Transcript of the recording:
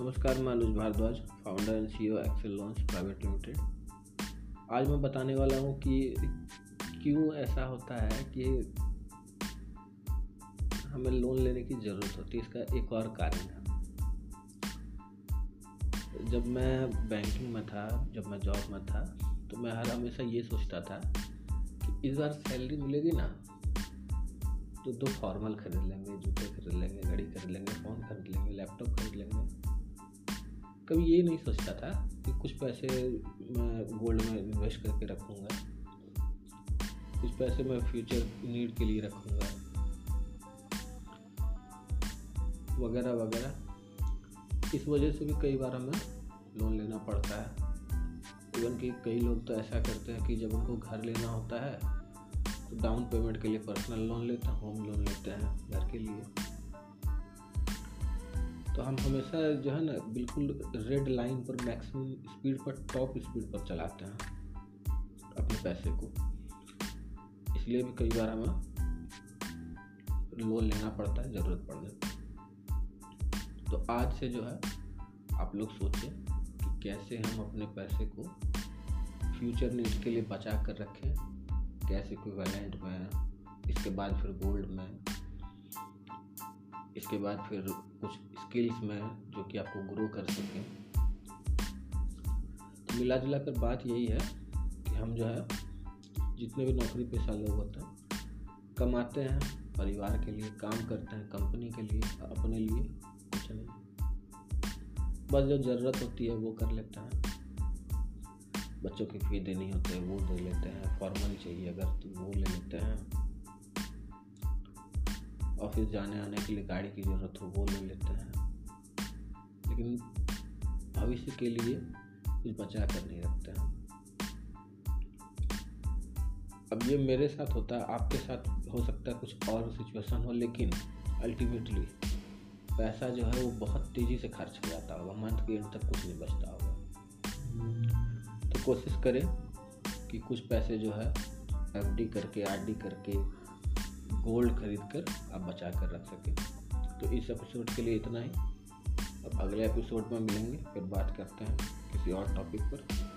नमस्कार, मैं Anuj Bhardwaj founder and CEO Excel Launch Private Limited आज मैं बताने वाला हूँ कि क्यों ऐसा होता है कि हमें लोन लेने की ज़रूरत होती है, इसका एक और कारण है। जब मैं बैंकिंग में था, जब मैं जॉब में था तो मैं हर हमेशा ये सोचता था कि इस बार सैलरी मिलेगी ना तो दो फॉर्मल खरीद लेंगे, जूते खरीद लेंगे, घड़ी खरीद लेंगे फ़ोन खरीद लेंगे लैपटॉप कभी ये नहीं सोचता था कि कुछ पैसे मैं गोल्ड में इन्वेस्ट करके रखूँगा। कुछ पैसे मैं फ्यूचर नीड के लिए रखूँगा। वगैरह वगैरह। इस वजह से भी कई बार हमें लोन लेना पड़ता है। इवन कि कई लोग तो ऐसा करते हैं कि जब उनको घर लेना होता है तो डाउन पेमेंट के लिए पर्सनल लोन लेते हैं होम लोन लेते हैं, घर के लिए। तो हम हमेशा जो है ना, बिल्कुल रेड लाइन पर मैक्सिमम स्पीड पर टॉप स्पीड पर चलाते हैं अपने पैसे को। इसलिए भी कई बार हमें लोन लेना पड़ता है, ज़रूरत पड़ने पर तो आज से जो है, आप लोग सोचें कि कैसे हम अपने पैसे को फ्यूचर नीड के लिए बचा कर रखें, कैसे कोई वैलेंट में इसके बाद फिर गोल्ड में इसके बाद फिर कुछ स्किल्स में जो कि आपको ग्रो कर सकें। तो मिला जुला कर बात यही है कि हम जो है, जितने भी नौकरी पेशा लोग होते हैं, कमाते हैं, परिवार के लिए काम करते हैं कंपनी के लिए, अपने लिए, कुछ नहीं। बस जो ज़रूरत होती है वो कर लेते हैं। बच्चों की फ़ी देनी होती है, वो दे लेते हैं फॉर्मल चाहिए अगर तो वो ले लेते हैं। ऑफ़िस जाने आने के लिए गाड़ी की ज़रूरत हो, वो ले लेते हैं। लेकिन भविष्य के लिए कुछ बचा कर नहीं रखते हैं। अब ये मेरे साथ होता है, आपके साथ हो सकता है कुछ और सिचुएशन हो, लेकिन अल्टीमेटली पैसा जो है वो बहुत तेज़ी से खर्च हो जाता होगा। मंथ के एंड तक कुछ नहीं बचता होगा। तो कोशिश करें कि कुछ पैसे जो है एफडी करके आरडी करके गोल्ड खरीद कर आप बचा कर रख सकें। तो इस एपिसोड के लिए इतना ही। अब अगले एपिसोड में मिलेंगे, फिर बात करते हैं किसी और टॉपिक पर।